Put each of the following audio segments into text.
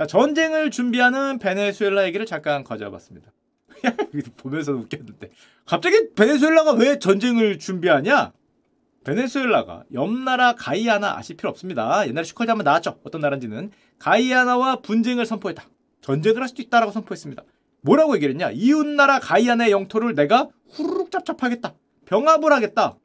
자, 전쟁을 준비하는 베네수엘라 얘기를 잠깐 가져와봤습니다. 보면서 웃겼는데 갑자기 베네수엘라가 왜 전쟁을 준비하냐? 베네수엘라가 옆나라 가이아나 아실 필요 없습니다. 옛날에 슈컬즈 한번 나왔죠. 어떤 나라인지는 가이아나와 분쟁을 선포했다. 전쟁을 할 수도 있다라고 선포했습니다. 뭐라고 얘기를 했냐? 이웃나라 가이아나의 영토를 내가 후루룩 짭짭하겠다. 병합을 하겠다.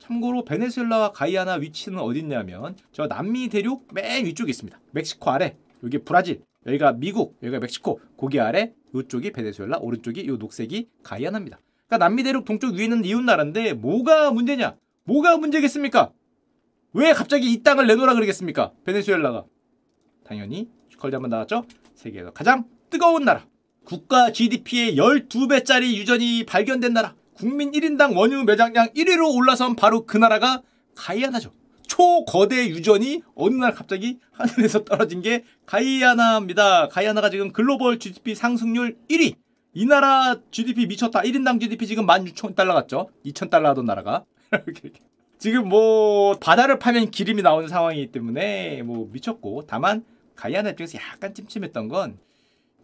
참고로 베네수엘라와 가이아나 위치는 어딨냐면 저 남미 대륙 맨 위쪽에 있습니다. 멕시코 아래. 여기 브라질. 여기가 미국. 여기가 멕시코. 거기 아래. 이쪽이 베네수엘라. 오른쪽이 이 녹색이 가이아나입니다. 그러니까 남미 대륙 동쪽 위에 있는 이웃 나라인데 뭐가 문제냐? 뭐가 문제겠습니까? 왜 갑자기 이 땅을 내놓으라 그러겠습니까? 베네수엘라가. 당연히 슈카월드 한번 나왔죠? 세계에서 가장 뜨거운 나라. 국가 GDP의 12배짜리 유전이 발견된 나라. 국민 1인당 원유 매장량 1위로 올라선 바로 그 나라가 가이아나죠. 초거대 유전이 어느 날 갑자기 하늘에서 떨어진 게 가이아나입니다. 가이아나가 지금 글로벌 GDP 상승률 1위. 이 나라 GDP 미쳤다. 1인당 GDP 지금 16,000달러 같죠? 2,000달러 하던 나라가. 지금 뭐 바다를 파면 기름이 나오는 상황이기 때문에 뭐 미쳤고 다만 가이아나 입장에서 약간 찜찜했던 건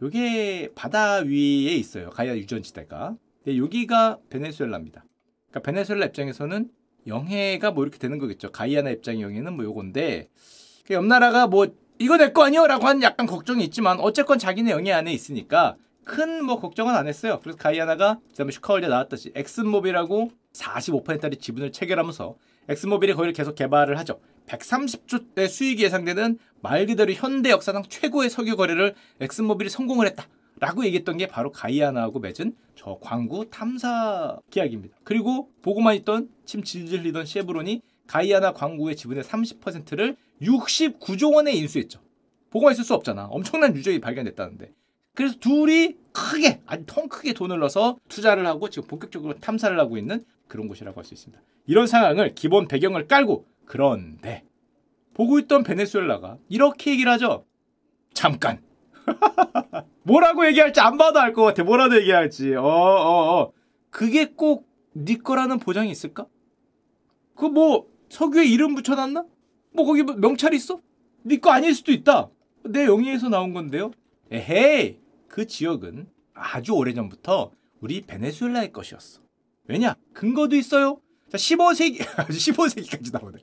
요게 바다 위에 있어요. 가이아 유전 지대가. 근데 여기가 베네수엘라입니다. 그러니까 베네수엘라 입장에서는 영해가 뭐 이렇게 되는 거겠죠. 가이아나 입장의 영해는 뭐 요건데 그 옆나라가 뭐 이거 내 거 아니요 라고 하는 약간 걱정이 있지만 어쨌건 자기네 영해 안에 있으니까 큰 뭐 걱정은 안 했어요. 그래서 가이아나가 그다음에 슈카월드에 나왔듯이 엑슨모빌하고 45%짜리 지분을 체결하면서 엑스모빌이 거기를 계속 개발을 하죠. 130조의 수익이 예상되는 말 그대로 현대 역사상 최고의 석유 거래를 엑스모빌이 성공을 했다. 라고 얘기했던 게 바로 가이아나하고 맺은 저 광구 탐사 계약입니다. 그리고 보고만 있던 침 질질 흘리던 셰브론이 가이아나 광구의 지분의 30%를 69조 원에 인수했죠. 보고만 있을 수 없잖아. 엄청난 유적이 발견됐다는데. 그래서 둘이 크게 아주 통 크게 돈을 넣어서 투자를 하고 지금 본격적으로 탐사를 하고 있는 그런 곳이라고 할 수 있습니다. 이런 상황을 기본 배경을 깔고 그런데 보고 있던 베네수엘라가 이렇게 얘기를 하죠. 잠깐. 뭐라고 얘기할지 안 봐도 알 것 같아. 뭐라도 얘기할지. 어, 어, 어. 그게 꼭 네 거라는 보장이 있을까? 그 뭐 석유에 이름 붙여놨나? 뭐 거기 뭐 명찰 있어? 네 거 아닐 수도 있다. 내 영예에서 나온 건데요. 에헤이. 그 지역은 아주 오래전부터 우리 베네수엘라의 것이었어. 왜냐? 근거도 있어요. 자, 15세기, 15세기까지 나오네.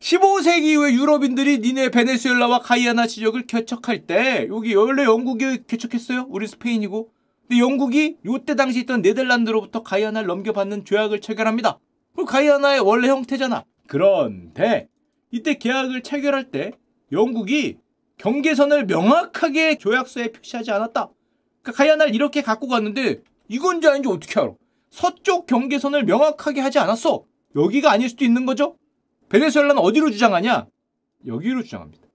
15세기 이후에 유럽인들이 니네 베네수엘라와 가이아나 지역을 개척할 때 여기 원래 영국이 개척했어요. 우리 스페인이고. 근데 영국이 요때 당시 있던 네덜란드로부터 가이아나를 넘겨받는 조약을 체결합니다. 그 가이아나의 원래 형태잖아. 그런데 이때 계약을 체결할 때 영국이 경계선을 명확하게 조약서에 표시하지 않았다. 그러니까 가이아나를 이렇게 갖고 갔는데 이건지 아닌지 어떻게 알아? 서쪽 경계선을 명확하게 하지 않았어. 여기가 아닐 수도 있는 거죠? 베네수엘라는 어디로 주장하냐? 여기로 주장합니다.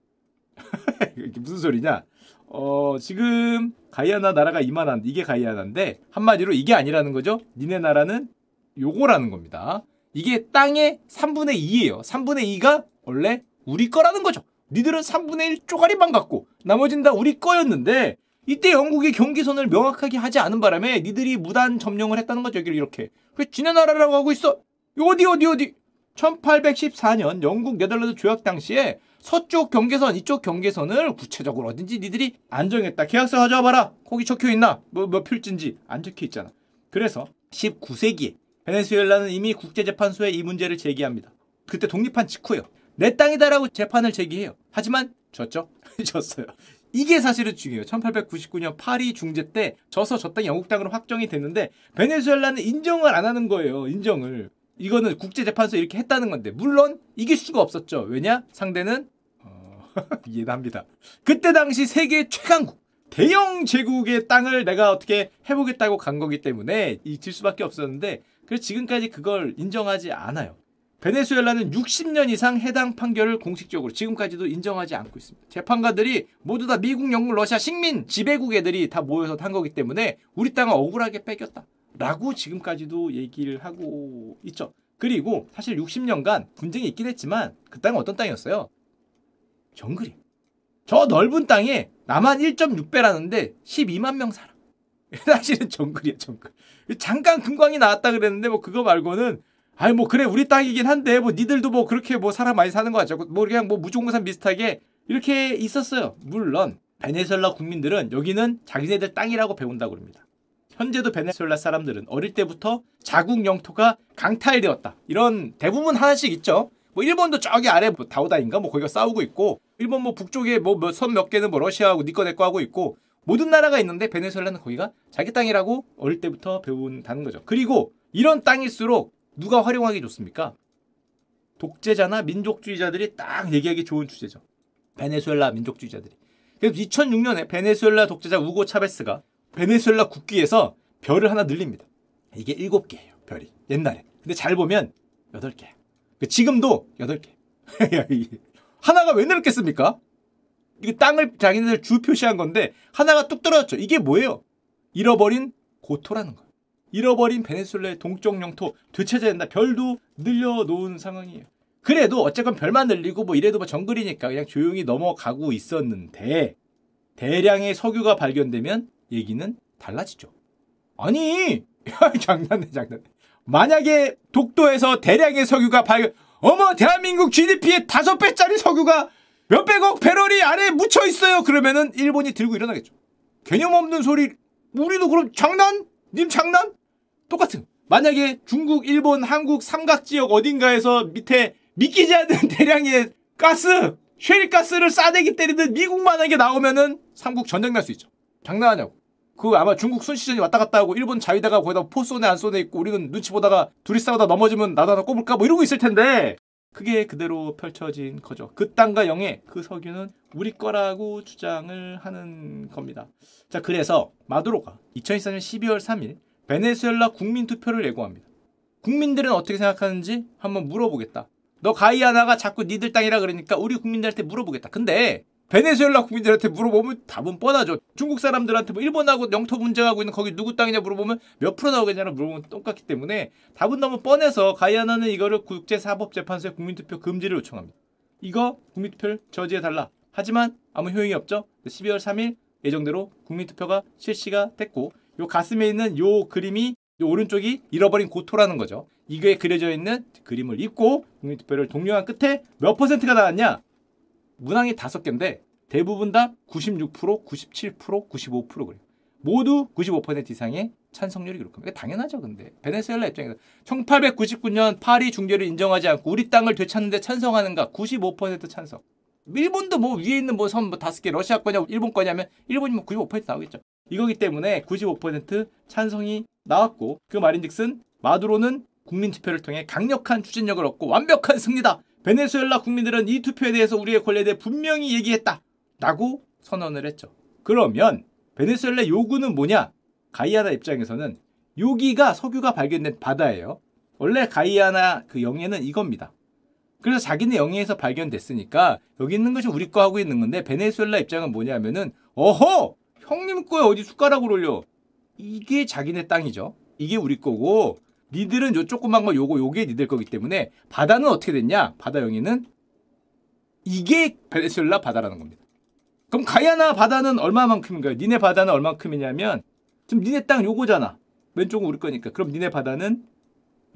이게 무슨 소리냐? 어, 지금 가이아나 나라가 이만한 이게 가이아나인데 한마디로 이게 아니라는 거죠. 니네 나라는 요거라는 겁니다. 이게 땅의 3분의 2예요. 3분의 2가 원래 우리 거라는 거죠. 니들은 3분의 1 쪼가리만 갖고 나머지는 다 우리 거였는데 이때 영국이 경계선을 명확하게 하지 않은 바람에 니들이 무단 점령을 했다는 거죠. 여기를 이렇게. 왜 지네 나라라고 하고 있어? 어디 어디 어디? 1814년 영국 네덜란드 조약 당시에 서쪽 경계선 이쪽 경계선을 구체적으로 어딘지 니들이 안 정했다. 계약서 가져와봐라. 거기 적혀 있나? 뭐, 몇 필지인지 안 적혀 있잖아. 그래서 19세기에 베네수엘라는 이미 국제재판소에 이 문제를 제기합니다. 그때 독립한 직후에요. 내 땅이다라고 재판을 제기해요. 하지만 졌죠? 졌어요. 이게 사실은 중요해요. 1899년 파리 중재 때 져서 저 땅이 영국 땅으로 확정이 됐는데 베네수엘라는 인정을 안 하는 거예요. 인정을. 이거는 국제재판소 이렇게 했다는 건데 물론 이길 수가 없었죠. 왜냐? 상대는 어... 이해합니다. 그때 당시 세계 최강국 대영 제국의 땅을 내가 어떻게 해보겠다고 간 거기 때문에 이질 수밖에 없었는데 그래서 지금까지 그걸 인정하지 않아요. 베네수엘라는 60년 이상 해당 판결을 공식적으로 지금까지도 인정하지 않고 있습니다. 재판가들이 모두 다 미국, 영국, 러시아 식민 지배국 애들이 다 모여서 탄 거기 때문에 우리 땅을 억울하게 뺏겼다. 라고 지금까지도 얘기를 하고 있죠. 그리고 사실 60년간 분쟁이 있긴 했지만 그 땅은 어떤 땅이었어요? 정글이. 저 넓은 땅에 남한 1.6배라는데 12만 명 살아. 사실은 정글이야, 정글. 잠깐 금광이 나왔다 그랬는데 뭐 그거 말고는 아니 뭐 그래 우리 땅이긴 한데 뭐 니들도 뭐 그렇게 뭐 사람 많이 사는 거 같죠. 뭐 그냥 뭐 무종산 비슷하게 이렇게 있었어요. 물론 베네수엘라 국민들은 여기는 자기네들 땅이라고 배운다고 합니다. 현재도 베네수엘라 사람들은 어릴 때부터 자국 영토가 강탈되었다. 이런 대부분 하나씩 있죠. 뭐 일본도 저기 아래 뭐 다오다인가 뭐 거기가 싸우고 있고 일본 뭐 북쪽에 뭐선몇 개는 뭐 러시아하고 니꺼 내꺼 하고 있고 모든 나라가 있는데 베네수엘라는 거기가 자기 땅이라고 어릴 때부터 배운다는 거죠. 그리고 이런 땅일수록 누가 활용하기 좋습니까? 독재자나 민족주의자들이 딱 얘기하기 좋은 주제죠. 베네수엘라 민족주의자들이. 그래서 2006년에 베네수엘라 독재자 우고 차베스가 베네수엘라 국기에서 별을 하나 늘립니다. 이게 7개예요, 별이. 옛날에. 근데 잘 보면 8개. 그 지금도 8개. 하나가 왜 늘었겠습니까? 이게 땅을 자기네들 주 표시한 건데 하나가 뚝 떨어졌죠. 이게 뭐예요? 잃어버린 고토라는 거예요. 잃어버린 베네수엘라의 동쪽 영토 되찾아야 된다. 별도 늘려놓은 상황이에요. 그래도 어쨌건 별만 늘리고 뭐 이래도 뭐 정글이니까 그냥 조용히 넘어가고 있었는데 대량의 석유가 발견되면 얘기는 달라지죠. 아니 장난해 장난해. 만약에 독도에서 대량의 석유가 발견 어머 대한민국 GDP의 다섯 배짜리 석유가 몇백억 배럴이 아래에 묻혀 있어요. 그러면은 일본이 들고 일어나겠죠. 개념 없는 소리. 우리도 그럼 장난? 님 장난? 똑같은. 만약에 중국, 일본, 한국 삼각 지역 어딘가에서 밑에 믿기지 않는 대량의 가스, 쉐리가스를 싸대기 때리듯 미국 만약에 나오면은 삼국 전쟁 날 수 있죠. 장난하냐고. 그 아마 중국 순시전이 왔다 갔다 하고 일본 자위대가 거기다 포 쏘네 안 쏘네 있고 우리는 눈치 보다가 둘이 싸우다 넘어지면 나도 하나 꼽을까 뭐 이러고 있을 텐데 그게 그대로 펼쳐진 거죠. 그 땅과 영의 그 석유는 우리 거라고 주장을 하는 겁니다. 자, 그래서 마두로가 2024년 12월 3일 베네수엘라 국민 투표를 예고합니다. 국민들은 어떻게 생각하는지 한번 물어보겠다. 너 가이아나가 자꾸 니들 땅이라 그러니까 우리 국민들한테 물어보겠다. 근데 베네수엘라 국민들한테 물어보면 답은 뻔하죠. 중국 사람들한테 뭐 일본하고 영토 분쟁하고 있는 거기 누구 땅이냐 물어보면 몇 프로 나오겠냐고 물어보면 똑같기 때문에 답은 너무 뻔해서 가이아나는 이거를 국제사법재판소에 국민투표 금지를 요청합니다. 이거 국민투표를 저지해달라. 하지만 아무 효용이 없죠. 12월 3일 예정대로 국민투표가 실시가 됐고 요 가슴에 있는 요 그림이 요 오른쪽이 잃어버린 고토라는 거죠. 이게 그려져 있는 그림을 입고 국민투표를 독려한 끝에 몇 퍼센트가 나왔냐? 문항이 다섯 개인데 대부분 다 96%, 97%, 95% 그래요. 모두 95% 이상의 찬성률이 기록합니다. 당연하죠, 근데. 베네수엘라 입장에서 1899년 파리 중재를 인정하지 않고 우리 땅을 되찾는데 찬성하는가? 95% 찬성. 일본도 뭐 위에 있는 뭐 섬뭐 다섯 개 러시아 거냐 일본 거냐면 일본이 뭐 95% 나오겠죠. 이거기 때문에 95% 찬성이 나왔고 그 말인즉슨 마두로는 국민 투표를 통해 강력한 추진력을 얻고 완벽한 승리다. 베네수엘라 국민들은 이 투표에 대해서 우리의 권리에 대해 분명히 얘기했다. 라고 선언을 했죠. 그러면 베네수엘라 요구는 뭐냐? 가이아나 입장에서는 여기가 석유가 발견된 바다예요. 원래 가이아나 그 영해는 이겁니다. 그래서 자기네 영해에서 발견됐으니까 여기 있는 것이 우리 거 하고 있는 건데 베네수엘라 입장은 뭐냐면은 어허 형님 거에 어디 숟가락을 올려 이게 자기네 땅이죠. 이게 우리 거고 니들은 요 조그만 거 요거 요게 니들 거기 때문에 바다는 어떻게 됐냐? 바다 영해는 이게 베네수엘라 바다라는 겁니다. 그럼 가야나 바다는 얼마만큼인가요? 니네 바다는 얼마만큼이냐면 지금 니네 땅 요거잖아. 왼쪽은 우리 거니까. 그럼 니네 바다는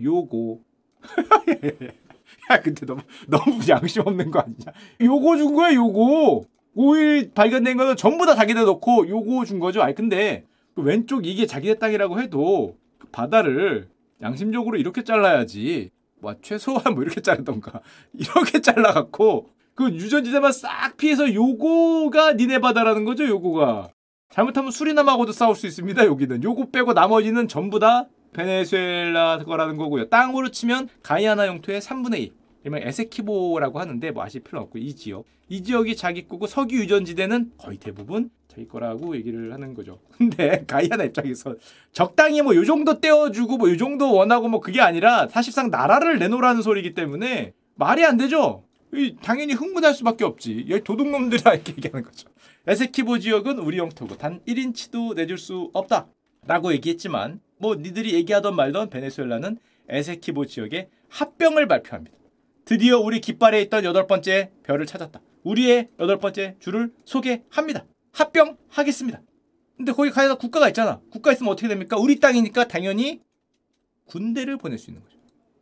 요거. 야, 근데 너무 너무 양심 없는 거 아니냐? 요거 준 거야, 요거. 5일 발견된 거는 전부 다 자기네 넣고 요거 준 거죠. 아니 근데 그 왼쪽 이게 자기네 땅이라고 해도 그 바다를 양심적으로 이렇게 잘라야지. 뭐 최소한 뭐 이렇게 자르던가 이렇게 잘라갖고 그 유전지대만 싹 피해서 요거가 니네 바다라는 거죠. 요거가 잘못하면 수리남하고도 싸울 수 있습니다. 여기는 요거 빼고 나머지는 전부 다 베네수엘라 거라는 거고요. 땅으로 치면 가이아나 영토의 3분의 2. 일명 에세키보라고 하는데 뭐 아실 필요 없고 이 지역 이 지역이 자기 거고 석유 유전지대는 거의 대부분 자기 거라고 얘기를 하는 거죠. 근데 가이아나 입장에서 적당히 뭐 요 정도 떼어주고 뭐 요 정도 원하고 뭐 그게 아니라 사실상 나라를 내놓으라는 소리이기 때문에 말이 안 되죠. 당연히 흥분할 수밖에 없지. 여기 도둑놈들이라 이렇게 얘기하는 거죠. 에세키보 지역은 우리 영토고 단 1인치도 내줄 수 없다. 라고 얘기했지만 뭐 니들이 얘기하던 말던 베네수엘라는 에세키보 지역에 합병을 발표합니다. 드디어 우리 깃발에 있던 여덟 번째 별을 찾았다. 우리의 여덟 번째 줄을 소개합니다. 합병하겠습니다. 근데 거기 가서 국가가 있잖아. 국가 있으면 어떻게 됩니까? 우리 땅이니까 당연히 군대를 보낼 수 있는 거죠.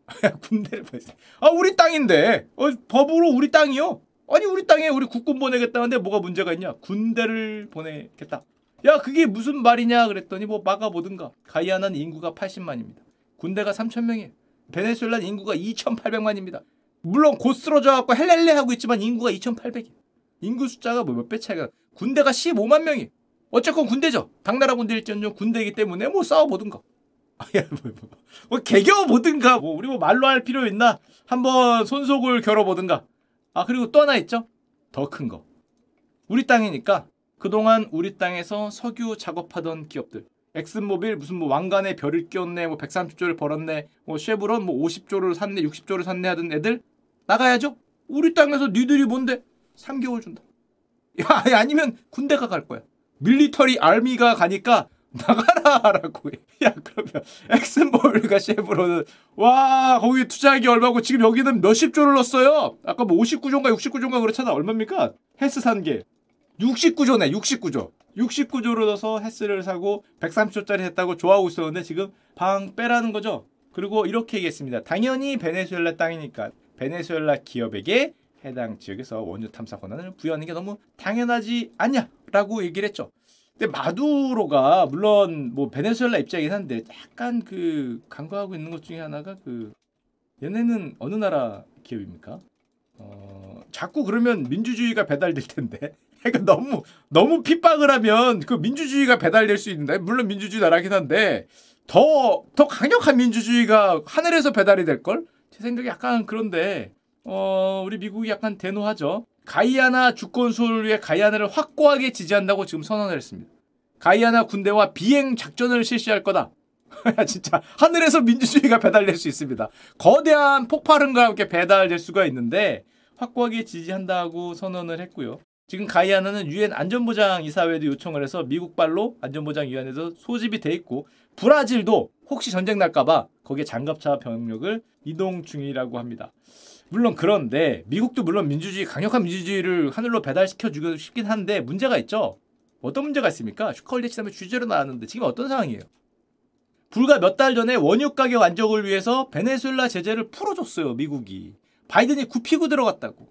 군대를 보냈어. 아 우리 땅인데 어, 법으로 우리 땅이요. 아니 우리 땅에 우리 국군 보내겠다는데 뭐가 문제가 있냐? 군대를 보내겠다. 야 그게 무슨 말이냐 그랬더니 뭐 막아보든가. 가이아나는 인구가 80만입니다. 군대가 3천 명이에요. 베네수엘라 인구가 2,800만입니다. 물론 곧 쓰러져 갖고 헬렐레 하고 있지만 인구가 2,800이에요. 인구 숫자가 뭐 몇 배 차이가 군대가 15만 명이. 어쨌건 군대죠. 당나라 군대일지언정 군대이기 때문에 뭐 싸워보든가. 야, 뭐, 뭐, 뭐 개겨 보든가. 뭐 우리 뭐 말로 할 필요 있나? 한번 손속을 겨뤄 보든가. 아 그리고 또 하나 있죠. 더 큰 거. 우리 땅이니까 그동안 우리 땅에서 석유 작업하던 기업들. 엑슨모빌 무슨 뭐 왕관에 별을 끼웠네, 뭐 130조를 벌었네, 뭐 쉐브론 뭐 50조를 샀네, 60조를 샀네 하던 애들 나가야죠. 우리 땅에서 니들이 뭔데? 3개월 준다. 야, 아니면 군대가 갈 거야. 밀리터리 알미가 가니까 나가라라고 해. 야 그러면 엑슨볼과 쉐브론은 와 거기 투자하기 얼마고 지금 여기는 몇십 조를 넣었어요. 아까 뭐 59조인가 69조인가 그렇잖아. 얼마입니까? 헬스 산 게. 69조네 69조. 69조를 넣어서 헬스를 사고 130조짜리 했다고 좋아하고 있었는데 지금 방 빼라는 거죠. 그리고 이렇게 얘기했습니다. 당연히 베네수엘라 땅이니까 베네수엘라 기업에게 해당 지역에서 원유 탐사 권한을 부여하는 게 너무 당연하지 않냐라고 얘기를 했죠. 근데 마두로가 물론 뭐 베네수엘라 입장이긴 한데 약간 그 간과하고 있는 것 중에 하나가 그 얘네는 어느 나라 기업입니까? 어, 자꾸 그러면 민주주의가 배달될 텐데. 그러니까 너무 너무 핍박을 하면 그 민주주의가 배달될 수 있는데 물론 민주주의 나라긴 한데 더 더 강력한 민주주의가 하늘에서 배달이 될 걸? 제 생각이 약간 그런데 어, 우리 미국이 약간 대노하죠. 가이아나 주권 수호를 위해 가이아나를 확고하게 지지한다고 지금 선언을 했습니다. 가이아나 군대와 비행 작전을 실시할 거다. 진짜 하늘에서 민주주의가 배달될 수 있습니다. 거대한 폭발음과 함께 배달될 수가 있는데 확고하게 지지한다고 선언을 했고요. 지금 가이아나는 유엔 안전보장 이사회도 요청을 해서 미국발로 안전보장 위원회에서 소집이 돼 있고 브라질도 혹시 전쟁 날까봐 거기에 장갑차 병력을 이동 중이라고 합니다. 물론 그런데 미국도 물론 민주주의 강력한 민주주의를 하늘로 배달시켜 주고 싶긴 한데 문제가 있죠. 어떤 문제가 있습니까? 슈컬리 지난번 주제로 나왔는데 지금 어떤 상황이에요? 불과 몇 달 전에 원유 가격 안정을 위해서 베네수엘라 제재를 풀어줬어요 미국이. 바이든이 굽히고 들어갔다고.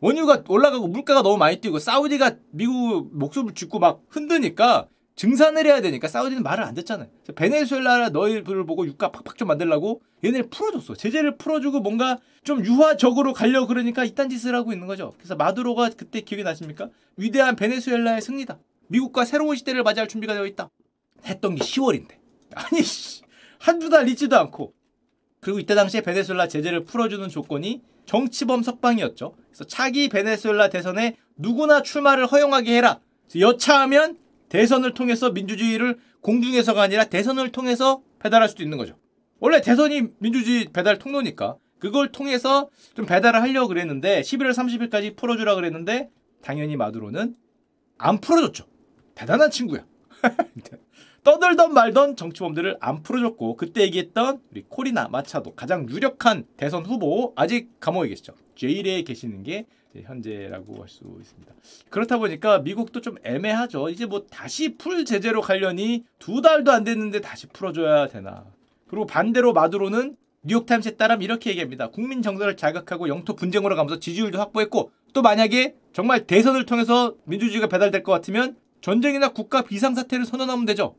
원유가 올라가고 물가가 너무 많이 뛰고 사우디가 미국 목숨을 쥐고 막 흔드니까 증산을 해야 되니까 사우디는 말을 안 듣잖아요. 베네수엘라 너희들을 보고 유가 팍팍 좀 만들라고 얘네를 풀어줬어. 제재를 풀어주고 뭔가 좀 유화적으로 가려 그러니까 이딴 짓을 하고 있는 거죠. 그래서 마두로가 그때 기억이 나십니까? 위대한 베네수엘라의 승리다. 미국과 새로운 시대를 맞이할 준비가 되어 있다. 했던 게 10월인데. 아니 한두 달 있지도 않고. 그리고 이때 당시에 베네수엘라 제재를 풀어주는 조건이 정치범 석방이었죠. 그래서 차기 베네수엘라 대선에 누구나 출마를 허용하게 해라. 여차하면 대선을 통해서 민주주의를 공중에서가 아니라 대선을 통해서 배달할 수도 있는 거죠. 원래 대선이 민주주의 배달 통로니까 그걸 통해서 좀 배달을 하려고 그랬는데 11월 30일까지 풀어주라 그랬는데 당연히 마두로는 안 풀어줬죠. 대단한 친구야. 떠들던 말던 정치범들을 안 풀어줬고 그때 얘기했던 우리 코리나 마차도 가장 유력한 대선 후보 아직 감옥에 계시죠. 제일에 계시는 게 현재라고 할 수 있습니다. 그렇다 보니까 미국도 좀 애매하죠. 이제 뭐 다시 풀 제재로 가려니 두 달도 안 됐는데 다시 풀어줘야 되나. 그리고 반대로 마두로는 뉴욕타임스에 따르면 이렇게 얘기합니다. 국민 정서를 자극하고 영토 분쟁으로 가면서 지지율도 확보했고 또 만약에 정말 대선을 통해서 민주주의가 배달될 것 같으면 전쟁이나 국가 비상사태를 선언하면 되죠.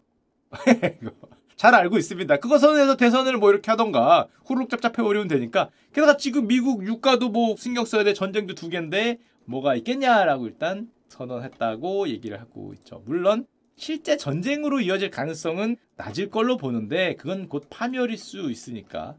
잘 알고 있습니다. 그거 선언해서 대선을 뭐 이렇게 하던가 후루룩 짭짭해 버리면 되니까 게다가 지금 미국 유가도 뭐 신경 써야 돼 전쟁도 두 개인데 뭐가 있겠냐라고 일단 선언했다고 얘기를 하고 있죠. 물론 실제 전쟁으로 이어질 가능성은 낮을 걸로 보는데 그건 곧 파멸일 수 있으니까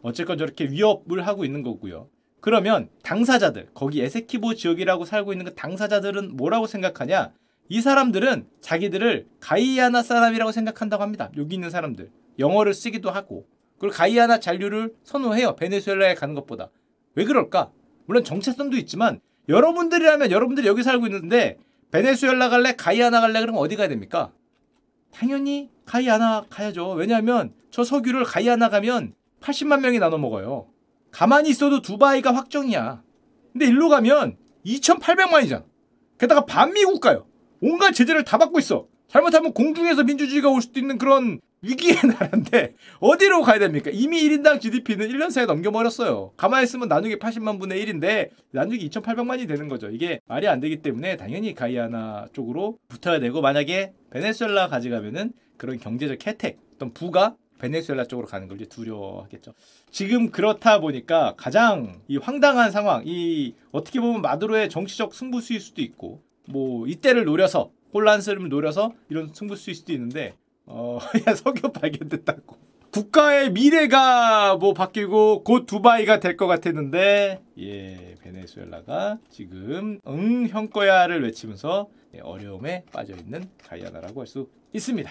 어쨌건 저렇게 위협을 하고 있는 거고요. 그러면 당사자들 거기 에세키보 지역이라고 살고 있는 그 당사자들은 뭐라고 생각하냐? 이 사람들은 자기들을 가이아나 사람이라고 생각한다고 합니다. 여기 있는 사람들. 영어를 쓰기도 하고. 그리고 가이아나 잔류를 선호해요. 베네수엘라에 가는 것보다. 왜 그럴까? 물론 정체성도 있지만 여러분들이라면 여러분들이 여기 살고 있는데 베네수엘라 갈래? 가이아나 갈래? 그러면 어디 가야 됩니까? 당연히 가이아나 가야죠. 왜냐하면 저 석유를 가이아나 가면 80만 명이 나눠 먹어요. 가만히 있어도 두바이가 확정이야. 근데 일로 가면 2,800만이잖아. 게다가 반미국 가요. 온갖 제재를 다 받고 있어. 잘못하면 공중에서 민주주의가 올 수도 있는 그런 위기의 나라인데 어디로 가야 됩니까? 이미 1인당 GDP는 1년 사이에 넘겨버렸어요. 가만히 있으면 나누기 80만 분의 1인데 나누기 2,800만이 되는 거죠. 이게 말이 안 되기 때문에 당연히 가이아나 쪽으로 붙어야 되고 만약에 베네수엘라 가져가면은 그런 경제적 혜택 어떤 부가 베네수엘라 쪽으로 가는 걸 이제 두려워하겠죠. 지금 그렇다 보니까 가장 이 황당한 상황, 이 어떻게 보면 마두로의 정치적 승부수일 수도 있고 뭐 이때를 노려서 혼란스러움을 노려서 이런 승부 수일 수도 있는데 어, 야 석유 발견됐다고. 국가의 미래가 뭐 바뀌고 곧 두바이가 될 것 같았는데 예 베네수엘라가 지금 응 형 거야를 외치면서 예, 어려움에 빠져 있는 가이아나라고 할 수 있습니다.